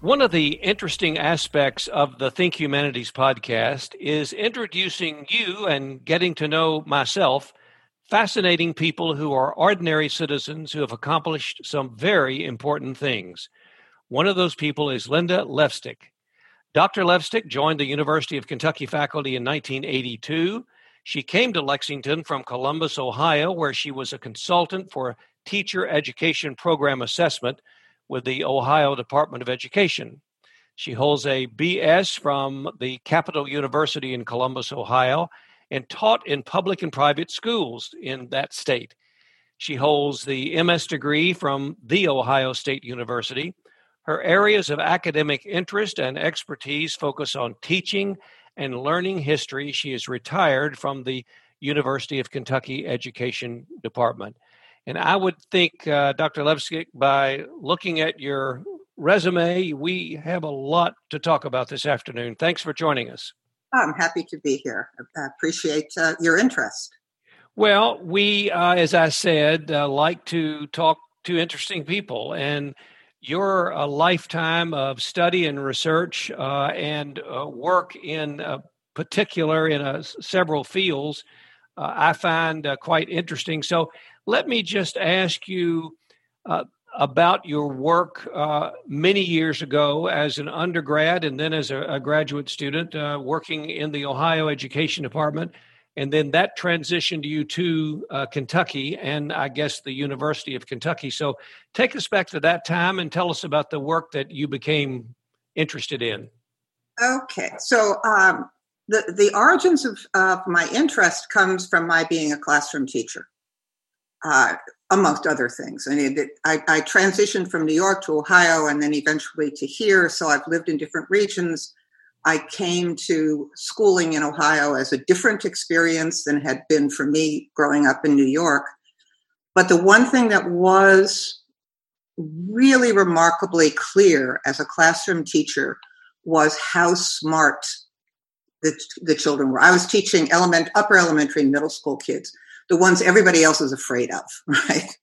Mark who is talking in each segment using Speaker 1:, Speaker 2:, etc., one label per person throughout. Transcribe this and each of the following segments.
Speaker 1: One of the interesting aspects of the Think Humanities podcast is introducing you and getting to know myself, fascinating people who are ordinary citizens who have accomplished some very important things. One of those people is Linda Levstik. Dr. Levstik joined the University of Kentucky faculty in 1982. She came to Lexington from Columbus, Ohio, where she was a consultant for teacher education program assessment with the Ohio Department of Education. She holds a BS from the Capital University in Columbus, Ohio, and taught in public and private schools in that state. She holds the MS degree from The Ohio State University. Her areas of academic interest and expertise focus on teaching and learning history. She is retired from the University of Kentucky Education Department. And I would think, uh, Dr. Levstik, by looking at your resume, we have a lot to talk about this afternoon. Thanks for joining us.
Speaker 2: I'm happy to be here. I appreciate uh, your interest.
Speaker 1: Well, we, uh, as I said, uh, like to talk to interesting people. And your uh, lifetime of study and research uh, and uh, work in particular in several fields, I find quite interesting. So let me just ask you uh, about your work uh, many years ago as an undergrad and then as a, a graduate student uh, working in the Ohio Education Department. And then that transitioned you to uh, Kentucky and I guess the University of Kentucky. So take us back to that time and tell us about the work that you became interested in.
Speaker 2: Okay. So, um, the, the origins of, of my interest comes from my being a classroom teacher uh, amongst other things. I mean, I, I transitioned from New York to Ohio and then eventually to here. So I've lived in different regions. I came to schooling in Ohio as a different experience than had been for me growing up in New York. But the one thing that was really remarkably clear as a classroom teacher was how smart the, the children were. I was teaching element, upper elementary and middle school kids the ones everybody else is afraid of, right?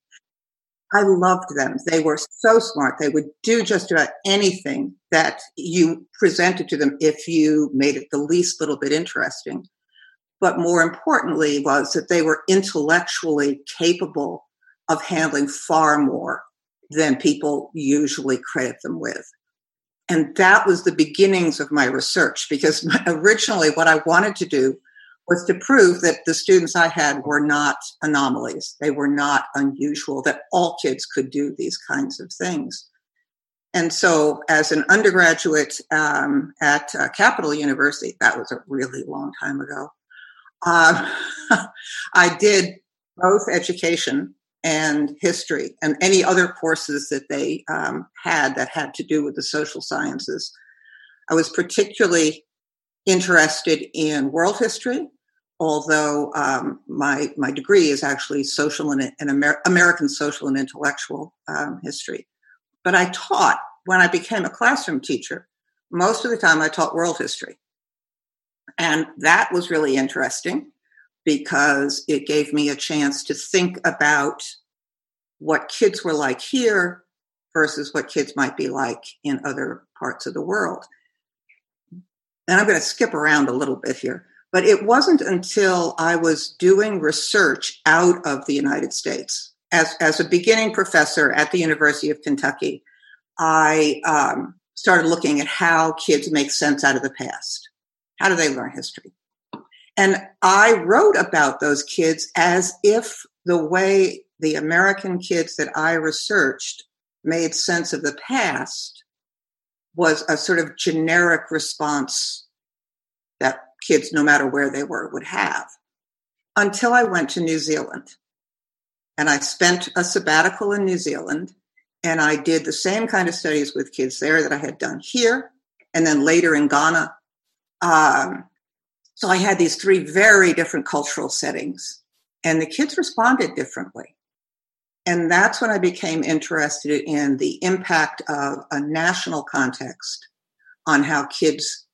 Speaker 2: I loved them. They were so smart. They would do just about anything that you presented to them if you made it the least little bit interesting. But more importantly, was that they were intellectually capable of handling far more than people usually credit them with. And that was the beginnings of my research because originally what I wanted to do was to prove that the students I had were not anomalies. They were not unusual, that all kids could do these kinds of things. And so, as an undergraduate um, at uh, Capital University, that was a really long time ago, uh, I did both education and history and any other courses that they um, had that had to do with the social sciences. I was particularly interested in world history although um, my my degree is actually social and, and Amer- American social and intellectual um, history. But I taught when I became a classroom teacher. Most of the time, I taught world history, and that was really interesting because it gave me a chance to think about what kids were like here versus what kids might be like in other parts of the world. And I'm going to skip around a little bit here but it wasn't until I was doing research out of the United States as, as a beginning professor at the University of Kentucky, I um, started looking at how kids make sense out of the past. How do they learn history? And I wrote about those kids as if the way the American kids that I researched made sense of the past was a sort of generic response that kids, no matter where they were, would have until I went to New Zealand. And I spent a sabbatical in New Zealand and I did the same kind of studies with kids there that I had done here and then later in Ghana. Um, So I had these three very different cultural settings, and the kids responded differently. And that's when I became interested in the impact of a national context on how kids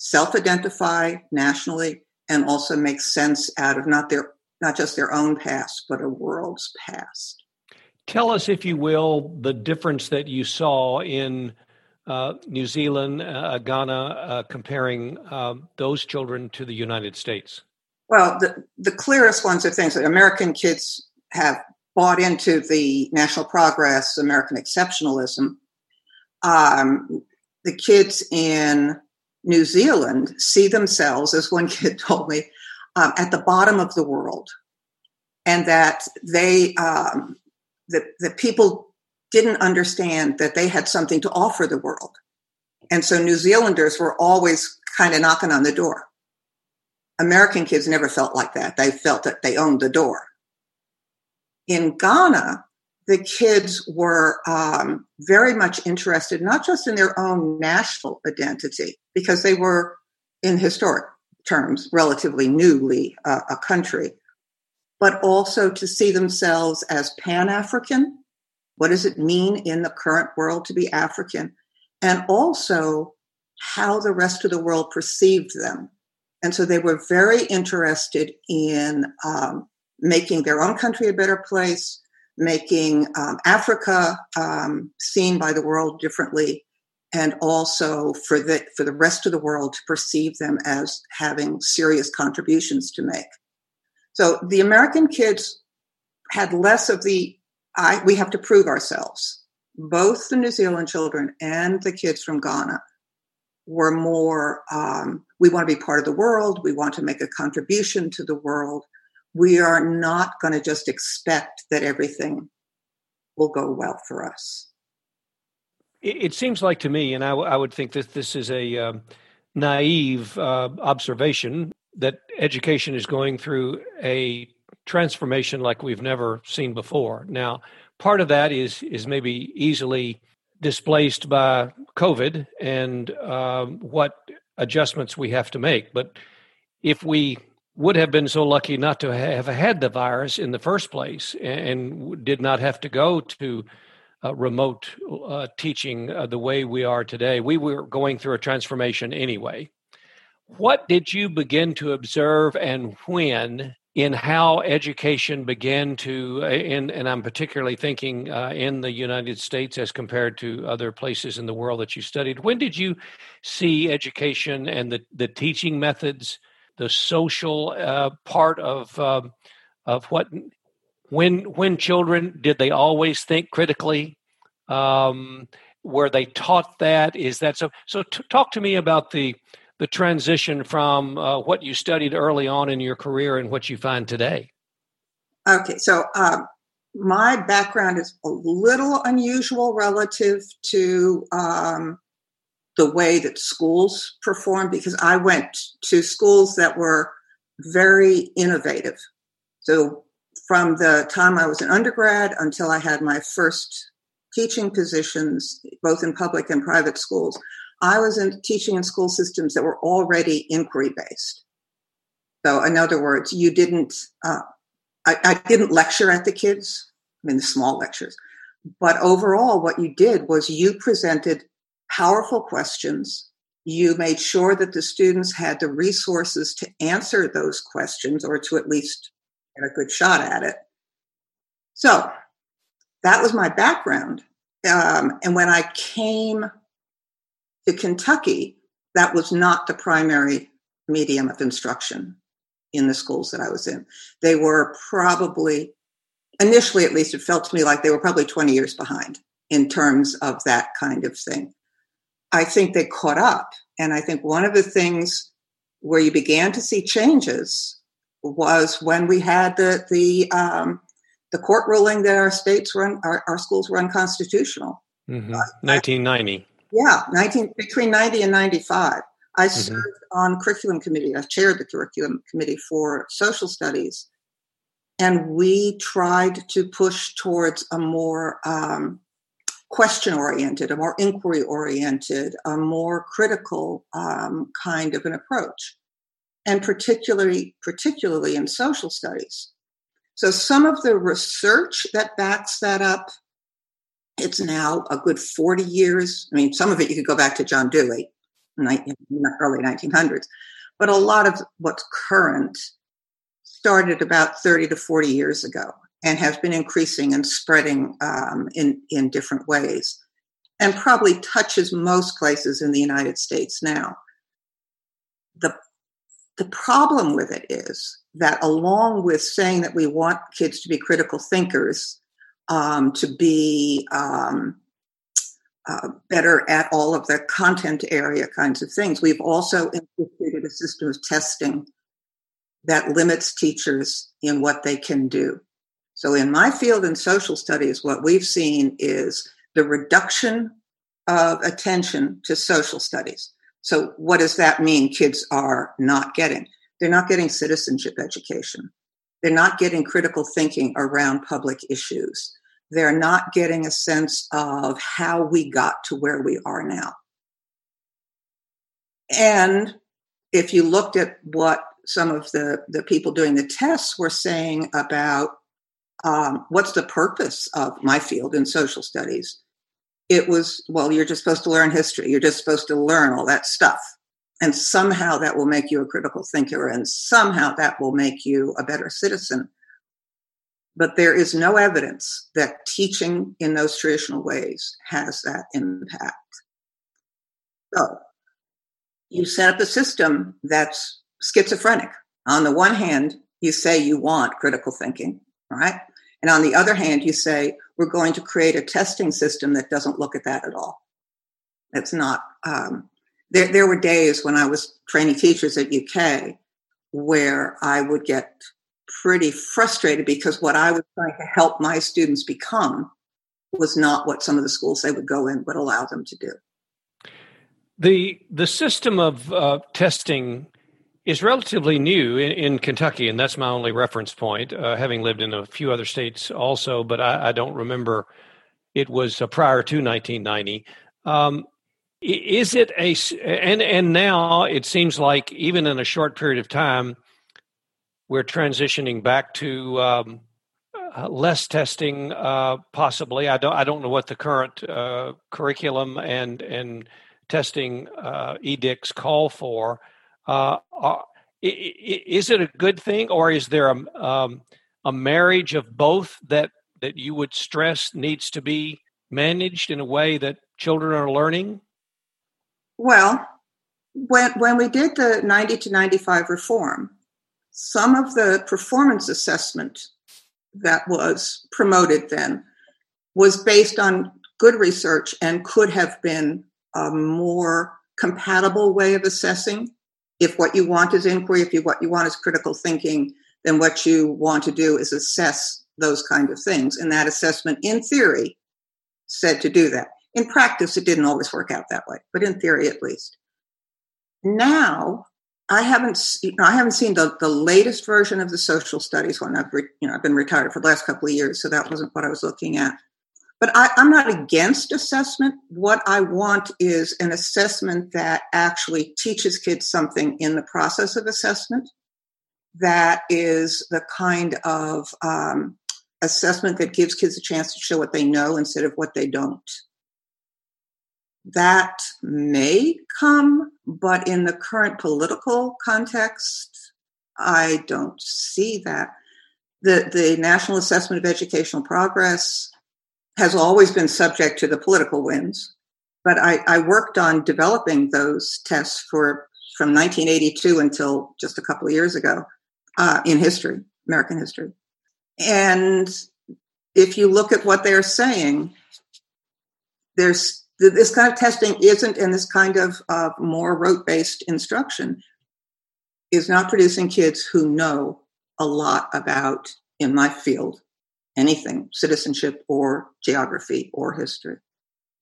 Speaker 2: self identify nationally and also make sense out of not their not just their own past but a world's past
Speaker 1: tell us if you will the difference that you saw in uh, New Zealand, uh, Ghana, uh, comparing um, those children to the United States?
Speaker 2: Well, the, the clearest ones are things that American kids have bought into the national progress, American exceptionalism. Um, the kids in New Zealand see themselves, as one kid told me, um, at the bottom of the world, and that they um, that that people didn't understand that they had something to offer the world, and so New Zealanders were always kind of knocking on the door. American kids never felt like that; they felt that they owned the door. In Ghana, the kids were um, very much interested not just in their own national identity because they were in historic terms relatively newly uh, a country but also to see themselves as pan-african what does it mean in the current world to be african and also how the rest of the world perceived them. And so they were very interested in um, making their own country a better place making um, Africa um, seen by the world differently, and also for the for the rest of the world to perceive them as having serious contributions to make. So the American kids had less of the I we have to prove ourselves. Both the New Zealand children and the kids from Ghana were more um, we want to be part of the world. We want to make a contribution to the world we are not going to just expect that everything will go well for us.
Speaker 1: It, seems like to me, and I, I would think that this is a um, naive uh, observation, that education is going through a transformation like we've never seen before. Now, part of that is is maybe easily displaced by COVID and um, what adjustments we have to make. But if we would have been so lucky not to have had the virus in the first place and did not have to go to uh, remote uh, teaching uh, the way we are today. We were going through a transformation anyway. What did you begin to observe and when in how education began to, in, and I'm particularly thinking uh, in the United States as compared to other places in the world that you studied, when did you see education and the, the teaching methods? The social uh, part of um, of what when when children did they always think critically? Um, were they taught that? Is that so so t- talk to me about the the transition from uh, what you studied early on in your career and what you find today.
Speaker 2: Okay so um, my background is a little unusual relative to um, the way that schools perform because I went to schools that were very innovative. So from the time I was an undergrad until I had my first teaching positions, both in public and private schools, I was in teaching in school systems that were already inquiry based. So, in other words, you didn't, uh, I, I didn't lecture at the kids, I mean, the small lectures, but overall, what you did was you presented powerful questions. You made sure that the students had the resources to answer those questions or to at least get a good shot at it. So that was my background. Um, and when I came to Kentucky, that was not the primary medium of instruction in the schools that I was in. They were probably, initially at least, it felt to me like they were probably 20 years behind in terms of that kind of thing. I think they caught up. And I think one of the things where you began to see changes was when we had the the um, the court ruling that our states were un, our, our schools were unconstitutional.
Speaker 1: Mm-hmm. Uh, 1990.
Speaker 2: yeah, 19 between 90 and 95. I mm-hmm. served on curriculum committee. I chaired the curriculum committee for social studies, and we tried to push towards a more um, question oriented, a more inquiry oriented, a more critical um, kind of an approach. and particularly particularly in social studies. So some of the research that backs that up, it's now a good 40 years. I mean, some of it you could go back to John Dewey, in the early 1900s, but a lot of what's current started about 30 to 40 years ago and has been increasing and spreading um, in, in different ways and probably touches most places in the United States now. The, the problem with it is that, along with saying that we want kids to be critical thinkers, um, to be um, uh, better at all of the content area kinds of things, we've also instituted a system of testing that limits teachers in what they can do. So, in my field in social studies, what we've seen is the reduction of attention to social studies. So, what does that mean kids are not getting? They're not getting citizenship education. They're not getting critical thinking around public issues. They're not getting a sense of how we got to where we are now. And if you looked at what some of the, the people doing the tests were saying about um, what's the purpose of my field in social studies, it was, well, you're just supposed to learn history. You're just supposed to learn all that stuff. And somehow that will make you a critical thinker, and somehow that will make you a better citizen. But there is no evidence that teaching in those traditional ways has that impact. So you set up a system that's schizophrenic. On the one hand, you say you want critical thinking, right? And on the other hand, you say, we're going to create a testing system that doesn't look at that at all. It's not, um, there, there were days when I was training teachers at UK where I would get pretty frustrated because what I was trying to help my students become was not what some of the schools they would go in would allow them to do.
Speaker 1: The the system of uh, testing is relatively new in, in, Kentucky, and that's my only reference point. Uh, having lived in a few other states also, but I, I don't remember it was uh, prior to 1990. Um, is it a and and now it seems like even in a short period of time, we're transitioning back to um, uh, less testing, uh, possibly. I don't I don't know what the current uh, curriculum and and testing edicts call for. Uh, are, is it a good thing, or is there a, um, a marriage of both that that you would stress needs to be managed in a way that children are learning?
Speaker 2: Well, when when we did the 90 to 95 reform, some of the performance assessment that was promoted then was based on good research and could have been a more compatible way of assessing if what you want is inquiry, if you, what you want is critical thinking, then what you want to do is assess those kind of things. And that assessment, in theory, said to do that. In practice, it didn't always work out that way, but in theory, at least. Now, I haven't, you know, I haven't seen the, the latest version of the social studies one. I've, re, you know, I've been retired for the last couple of years, so that wasn't what I was looking at. But I, I'm not against assessment. What I want is an assessment that actually teaches kids something in the process of assessment. That is the kind of um, assessment that gives kids a chance to show what they know instead of what they don't. That may come, but in the current political context, I don't see that. The, the National Assessment of Educational Progress has always been subject to the political winds. But I, I worked on developing those tests for from 1982 until just a couple of years ago uh, in history, American history. And if you look at what they're saying, there's this kind of testing isn't, and this kind of uh, more rote based instruction is not producing kids who know a lot about, in my field, anything citizenship or geography or history.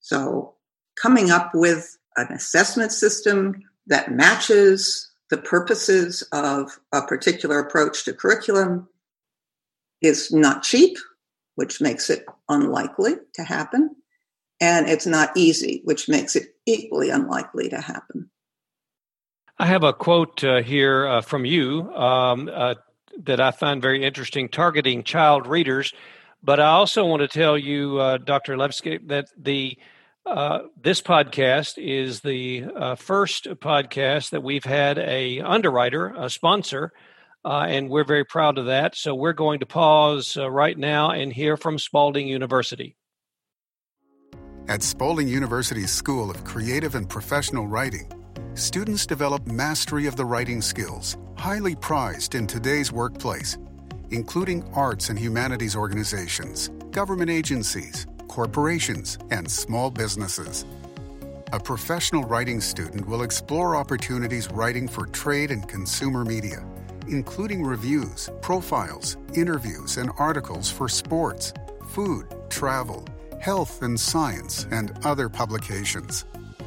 Speaker 2: So, coming up with an assessment system that matches the purposes of a particular approach to curriculum is not cheap, which makes it unlikely to happen. And it's not easy, which makes it equally unlikely to happen.
Speaker 1: I have a quote uh, here uh, from you um, uh, that I find very interesting, targeting child readers. But I also want to tell you, uh, Dr. Levstik, that the uh, this podcast is the uh, first podcast that we've had a underwriter, a sponsor, uh, and we're very proud of that. So we're going to pause uh, right now and hear from Spalding University.
Speaker 3: At Spalding University's School of Creative and Professional Writing, students develop mastery of the writing skills, highly prized in today's workplace, including arts and humanities organizations, government agencies corporations, and small businesses. A professional writing student will explore opportunities writing for trade and consumer media, including reviews, profiles, interviews, and articles for sports, food, travel, health and science, and other publications.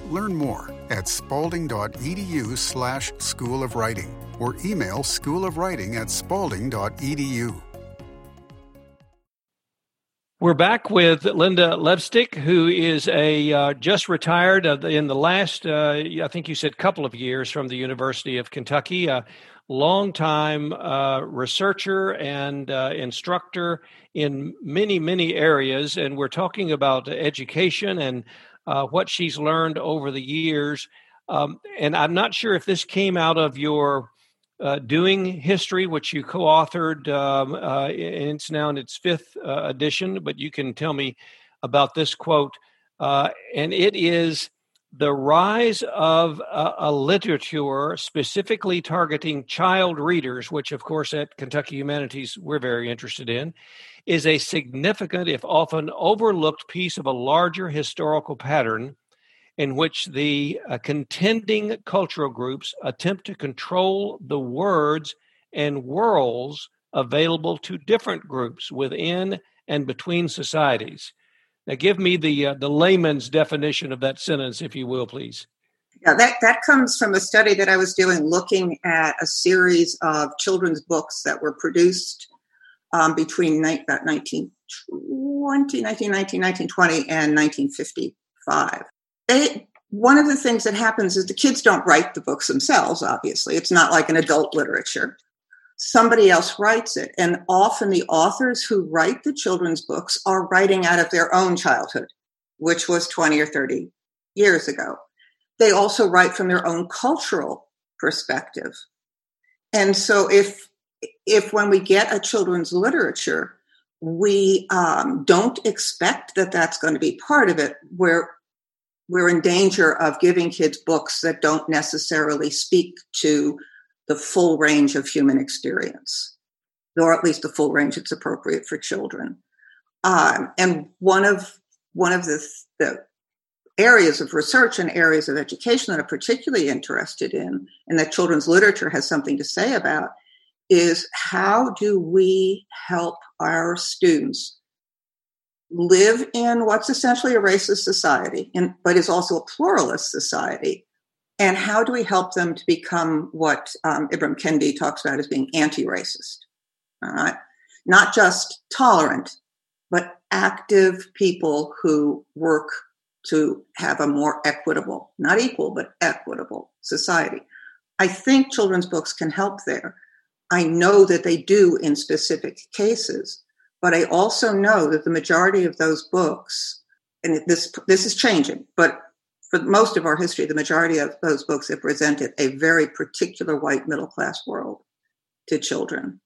Speaker 3: Learn more at spalding.edu slash School of Writing or email schoolofwriting at spalding.edu.
Speaker 1: We're back with Linda Levstik, who is a uh, just retired in the last, uh, I think you said, couple of years from the University of Kentucky, a longtime uh, researcher and uh, instructor in many, many areas. And we're talking about education and uh, what she's learned over the years. Um, and I'm not sure if this came out of your uh, Doing History, which you co authored, um, uh, and it's now in its fifth uh, edition, but you can tell me about this quote. Uh, and it is the rise of a, a, literature specifically targeting child readers, which, of course, at Kentucky Humanities we're very interested in, is a significant, if often overlooked, piece of a larger historical pattern in which the uh, contending cultural groups attempt to control the words and worlds available to different groups within and between societies. Now, give me the uh, the layman's definition of that sentence, if you will, please.
Speaker 2: Yeah, that, that comes from a study that I was doing looking at a series of children's books that were produced um, between ni- about 1920, 1919, 1920, and 1955 they one of the things that happens is the kids don't write the books themselves obviously. It's not like an adult literature somebody else writes it. And often the authors who write the children's books are writing out of their own childhood which was 20 or 30 years ago. They also write from their own cultural perspective. And so if if when we get a children's literature we um, don't expect that that's going to be part of it where we're in danger of giving kids books that don't necessarily speak to the full range of human experience, or at least the full range that's appropriate for children. Um, and one of one of the, the areas of research and areas of education that I'm particularly interested in, and that children's literature has something to say about, is how do we help our students live in what's essentially a racist society, in, but is also a pluralist society. And how do we help them to become what um, Ibram Kendi talks about as being anti-racist? All right, not just tolerant, but active people who work to have a more equitable, not equal, but equitable society. I think children's books can help there. I know that they do in specific cases, but I also know that the majority of those books, and this this is changing, but for most of our history, the majority of those books have presented a very particular white middle class world to children,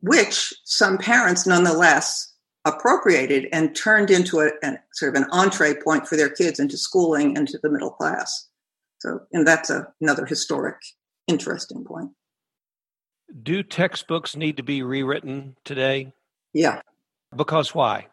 Speaker 2: which some parents nonetheless appropriated and turned into a, a sort of an entree point for their kids into schooling into the middle class. So, and that's a, another historic, interesting point.
Speaker 1: Do textbooks need to be rewritten today?
Speaker 2: Yeah.
Speaker 1: Because why?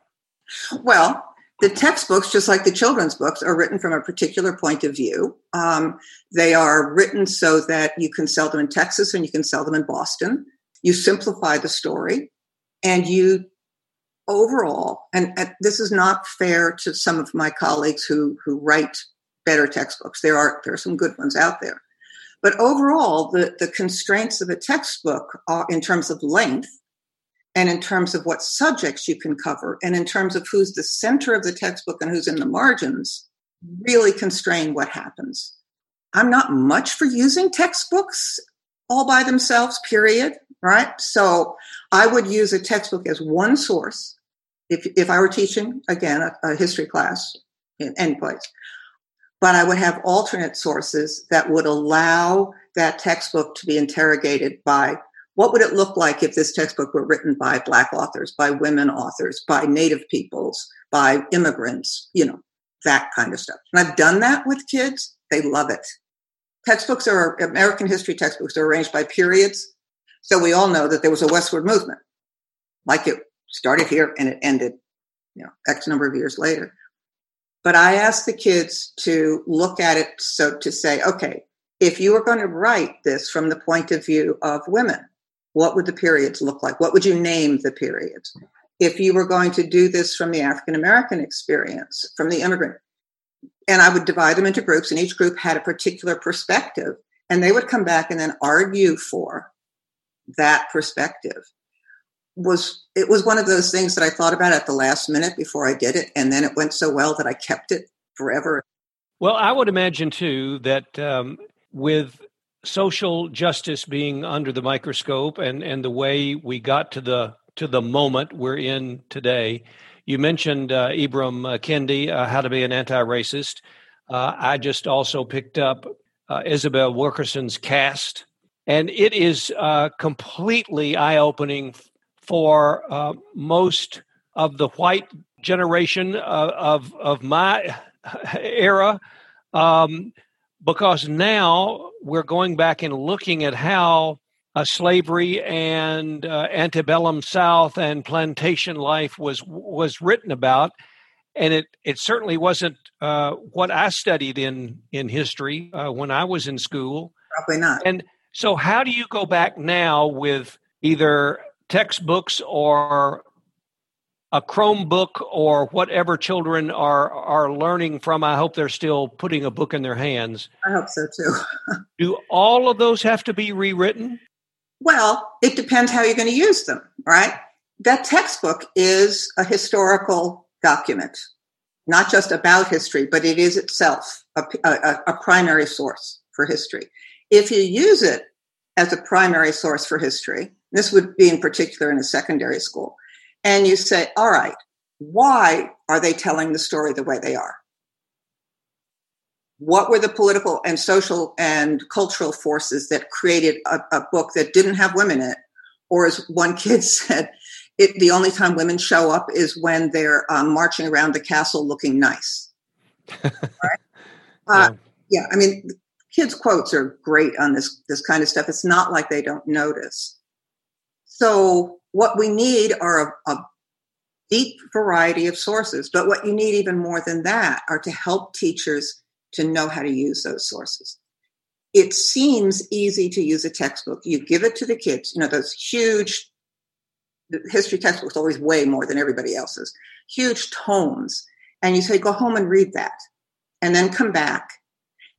Speaker 2: Well, the textbooks, just like the children's books, are written from a particular point of view. Um, they are written so that you can sell them in Texas and you can sell them in Boston. You simplify the story, and you overall, and, and this is not fair to some of my colleagues who who write better textbooks. There are there are some good ones out there, but overall, the the constraints of a textbook are in terms of length and in terms of what subjects you can cover and in terms of who's the center of the textbook and who's in the margins really constrain what happens I'm not much for using textbooks all by themselves, period. Right. So I would use a textbook as one source. If, if I were teaching, again, a, a history class in any place, but I would have alternate sources that would allow that textbook to be interrogated by what would it look like if this textbook were written by black authors, by women authors, by native peoples, by immigrants, you know, that kind of stuff. And I've done that with kids. They love it. Textbooks are American history textbooks are arranged by periods. So we all know that there was a westward movement. Like it started here and it ended, you know, X number of years later. But I asked the kids to look at it so to say, okay, if you were going to write this from the point of view of women, what would the periods look like? What would you name the periods? If you were going to do this from the African American experience, from the immigrant, and I would divide them into groups, and each group had a particular perspective, and they would come back and then argue for that perspective. Was it was one of those things that I thought about at the last minute before I did it, and then it went so well that I kept it forever.
Speaker 1: Well, I would imagine too that um, with social justice being under the microscope and, and the way we got to the to the moment we're in today. You mentioned uh, Ibram uh, Kendi, uh, How to Be an Anti-Racist. Uh, I just also picked up uh, Isabel Wilkerson's Caste, and it is uh, completely eye-opening for most of the white generation of of, of my era. Um, because now we're going back and looking at how uh, slavery and uh, antebellum South and plantation life was was written about, and it it certainly wasn't uh, what I studied in in history uh, when I was in school.
Speaker 2: Probably not.
Speaker 1: And so, how do you go back now with either textbooks or a Chromebook or whatever children are are learning from. I hope they're still putting a book in their hands.
Speaker 2: I hope so too.
Speaker 1: Do all of those have to be rewritten?
Speaker 2: Well, it depends how you're going to use them, right? That textbook is a historical document, not just about history, but it is itself a, a, a primary source for history. If you use it as a primary source for history, this would be in particular in a secondary school, and you say, all right, why are they telling the story the way they are? What were the political and social and cultural forces that created a, a book that didn't have women in it? Or as one kid said, it, the only time women show up is when they're um, marching around the castle looking nice. right? uh, yeah. yeah, I mean, kids' quotes are great on this this kind of stuff. It's not like they don't notice. So what we need are a, a deep variety of sources. But what you need even more than that are to help teachers to know how to use those sources. It seems easy to use a textbook. You give it to the kids, you know, those huge history textbooks always way more than everybody else's, huge tomes. And you say, go home and read that and then come back.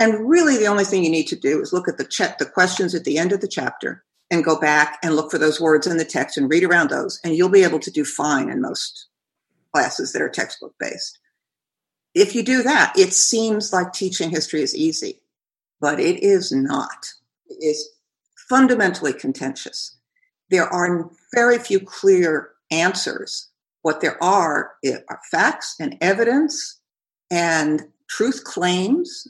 Speaker 2: And really the only thing you need to do is look at the check, the questions at the end of the chapter and go back and look for those words in the text and read around those, and you'll be able to do fine in most classes that are textbook based. If you do that, it seems like teaching history is easy, but it is not. It is fundamentally contentious. There are very few clear answers. What there are are facts and evidence and truth claims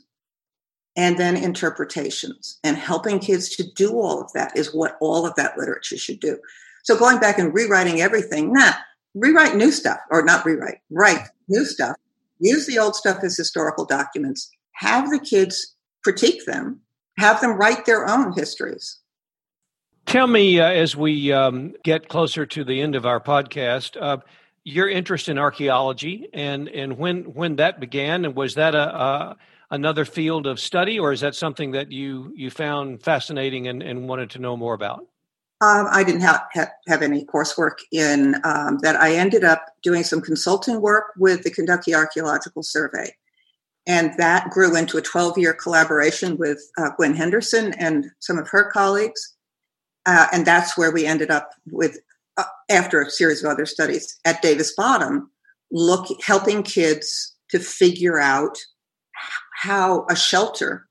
Speaker 2: and then interpretations. And helping kids to do all of that is what all of that literature should do. So going back and rewriting everything, nah, rewrite new stuff, or not rewrite, write new stuff. Use the old stuff as historical documents. Have the kids critique them. Have them write their own histories.
Speaker 1: Tell me, uh, as we um, get closer to the end of our podcast, uh, your interest in archaeology and and when when that began, and was that a, a another field of study, or is that something that you you found fascinating and, and wanted to know more about?
Speaker 2: Um, I didn't have, have, have any coursework in um, that. I ended up doing some consulting work with the Kentucky Archaeological Survey. And that grew into a 12 year collaboration with uh, Gwynn Henderson and some of her colleagues. Uh, and that's where we ended up with, uh, after a series of other studies at Davis Bottom, look, helping kids to figure out how a shelter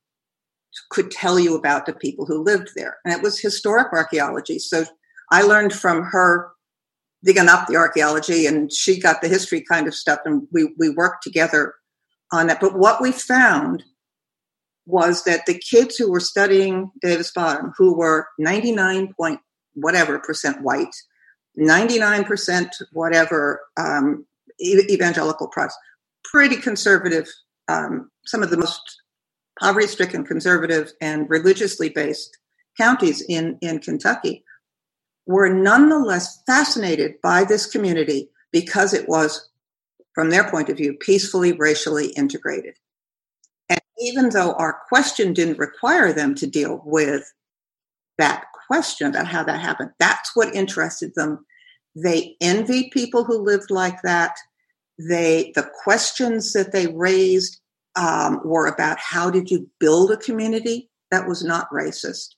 Speaker 2: could tell you about the people who lived there. And it was historic archaeology. So I learned from her digging up the archaeology and she got the history kind of stuff and we, we worked together on that. But what we found was that the kids who were studying Davis Bottom, who were 99 point whatever percent white, 99% whatever um, evangelical press, pretty conservative, um, some of the most poverty stricken, conservative, and religiously based counties in, in Kentucky were nonetheless fascinated by this community because it was, from their point of view, peacefully racially integrated. And even though our question didn't require them to deal with that question about how that happened, that's what interested them. They envied people who lived like that. They, the questions that they raised um, were about how did you build a community that was not racist.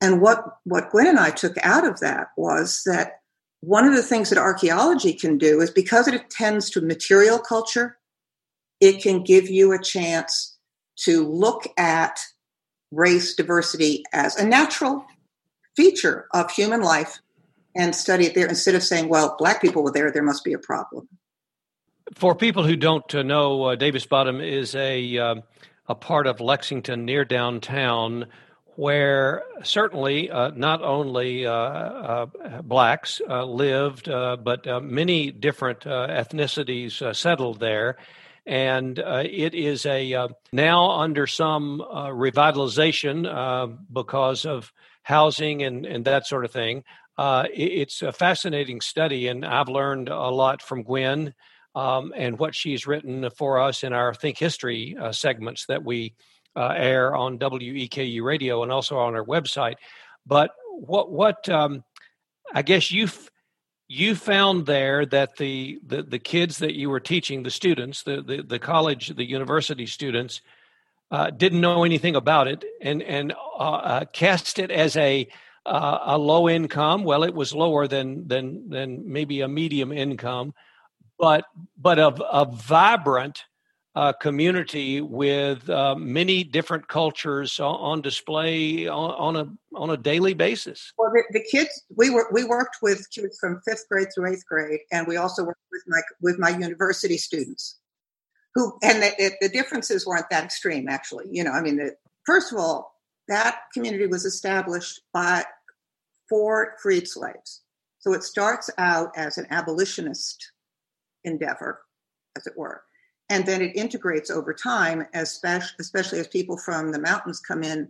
Speaker 2: And what, what Gwynn and I took out of that was that one of the things that archaeology can do is because it attends to material culture, it can give you a chance to look at race diversity as a natural feature of human life and study it there instead of saying, well, black people were there, there must be a problem.
Speaker 1: For people who don't uh, know, uh, Davis Bottom is a uh, a part of Lexington near downtown, where certainly uh, not only uh, uh, blacks lived, but many different ethnicities settled there. And it is a now under some revitalization because of housing and, and that sort of thing. it's a fascinating study, and I've learned a lot from Gwynn um, and what she's written for us in our Think History uh, segments that we uh, air on WEKU radio and also on our website. But what what um, I guess you you found there that the, the the kids that you were teaching, the students, the the, the college, the university students, uh, didn't know anything about it and and uh, uh, cast it as a uh, a low income. Well, it was lower than than than maybe a medium income but but of a vibrant uh, community with uh, many different cultures on, display on, on, a on a daily basis.
Speaker 2: Well, the, the, kids we were we worked with kids from fifth grade through eighth grade, and we also worked with my with my university students. Who and the, the differences weren't that extreme, actually. You know, I mean, the, first of all, that community was established by four freed slaves. So it starts out as an abolitionist endeavor, as it were. And then it integrates over time, especially as people from the mountains come in,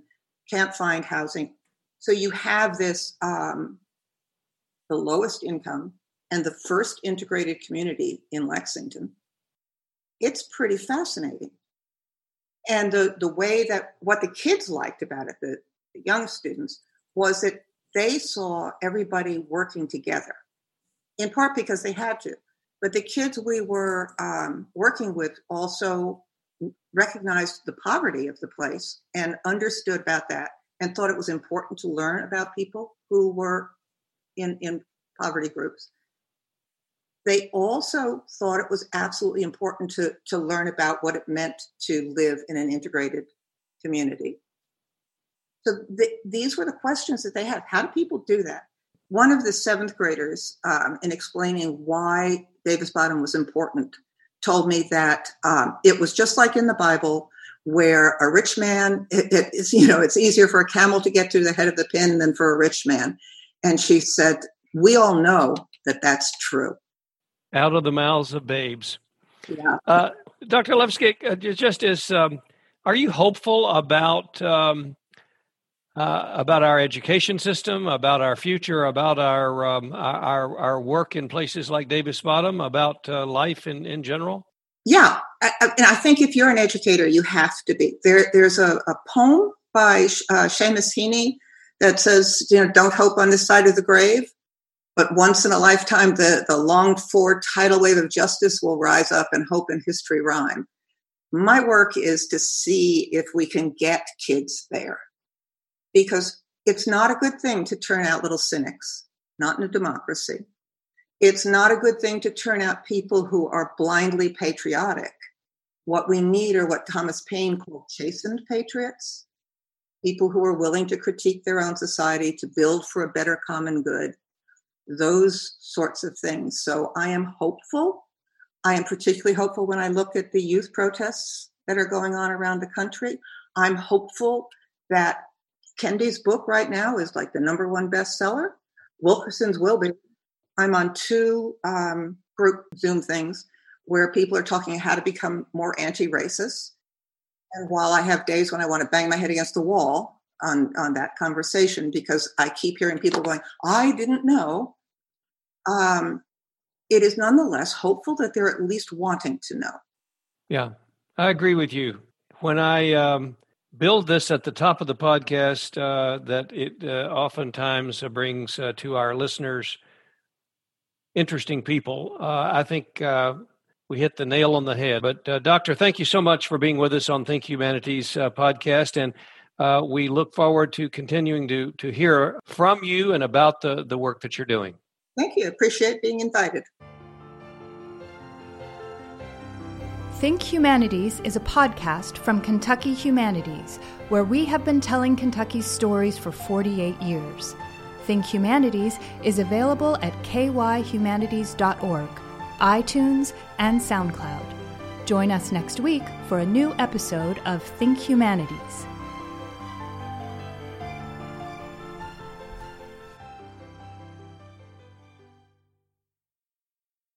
Speaker 2: can't find housing. So you have this um, the lowest income and the first integrated community in Lexington. It's pretty fascinating. And the, the way that what the kids liked about it, the, the young students, was that they saw everybody working together, in part because they had to. But the kids we were um, working with also recognized the poverty of the place and understood about that and thought it was important to learn about people who were in, in poverty groups. They also thought it was absolutely important to, to learn about what it meant to live in an integrated community. So the, these were the questions that they had. How do people do that? One of the seventh graders, um, in explaining why Davis Bottom was important, told me that um, it was just like in the Bible, where a rich man, it, it is, you know, it's easier for a camel to get to the head of the pin than for a rich man. And she said, we all know that that's true.
Speaker 1: Out of the mouths of babes.
Speaker 2: Yeah. Uh,
Speaker 1: Dr. Levstik, uh, just as, um, are you hopeful about um, uh, about our education system, about our future, about our um, our our work in places like Davis Bottom, about uh, life in in general?
Speaker 2: Yeah, I, and I think if you're an educator, you have to be. There, there's a, a poem by uh, Seamus Heaney that says, you know, don't hope on this side of the grave, but once in a lifetime, the, the longed for tidal wave of justice will rise up and hope and history rhyme. My work is to see if we can get kids there because it's not a good thing to turn out little cynics, not in a democracy. It's not a good thing to turn out people who are blindly patriotic. What we need are what Thomas Paine called chastened patriots, people who are willing to critique their own society, to build for a better common good, those sorts of things. So I am hopeful. I am particularly hopeful when I look at the youth protests that are going on around the country. I'm hopeful that Kendi's book right now is like the number one bestseller. Wilkerson's will be. I'm on two um, group Zoom things where people are talking how to become more anti-racist. And while I have days when I want to bang my head against the wall on, on that conversation because I keep hearing people going, I didn't know. Um, it is nonetheless hopeful that they're at least wanting to know.
Speaker 1: Yeah, I agree with you. When I um, build this at the top of the podcast, uh, that it uh, oftentimes brings uh, to our listeners interesting people. Uh, I think uh, we hit the nail on the head. But, uh, Doctor, thank you so much for being with us on Think Humanities uh, podcast. And uh, we look forward to continuing to, to hear from you and about the, the work that you're doing.
Speaker 2: Thank you. Appreciate being invited.
Speaker 4: Think Humanities is a podcast from Kentucky Humanities, where we have been telling Kentucky's stories for 48 years. Think Humanities is available at kyhumanities.org iTunes, and SoundCloud. Join us next week for a new episode of Think Humanities.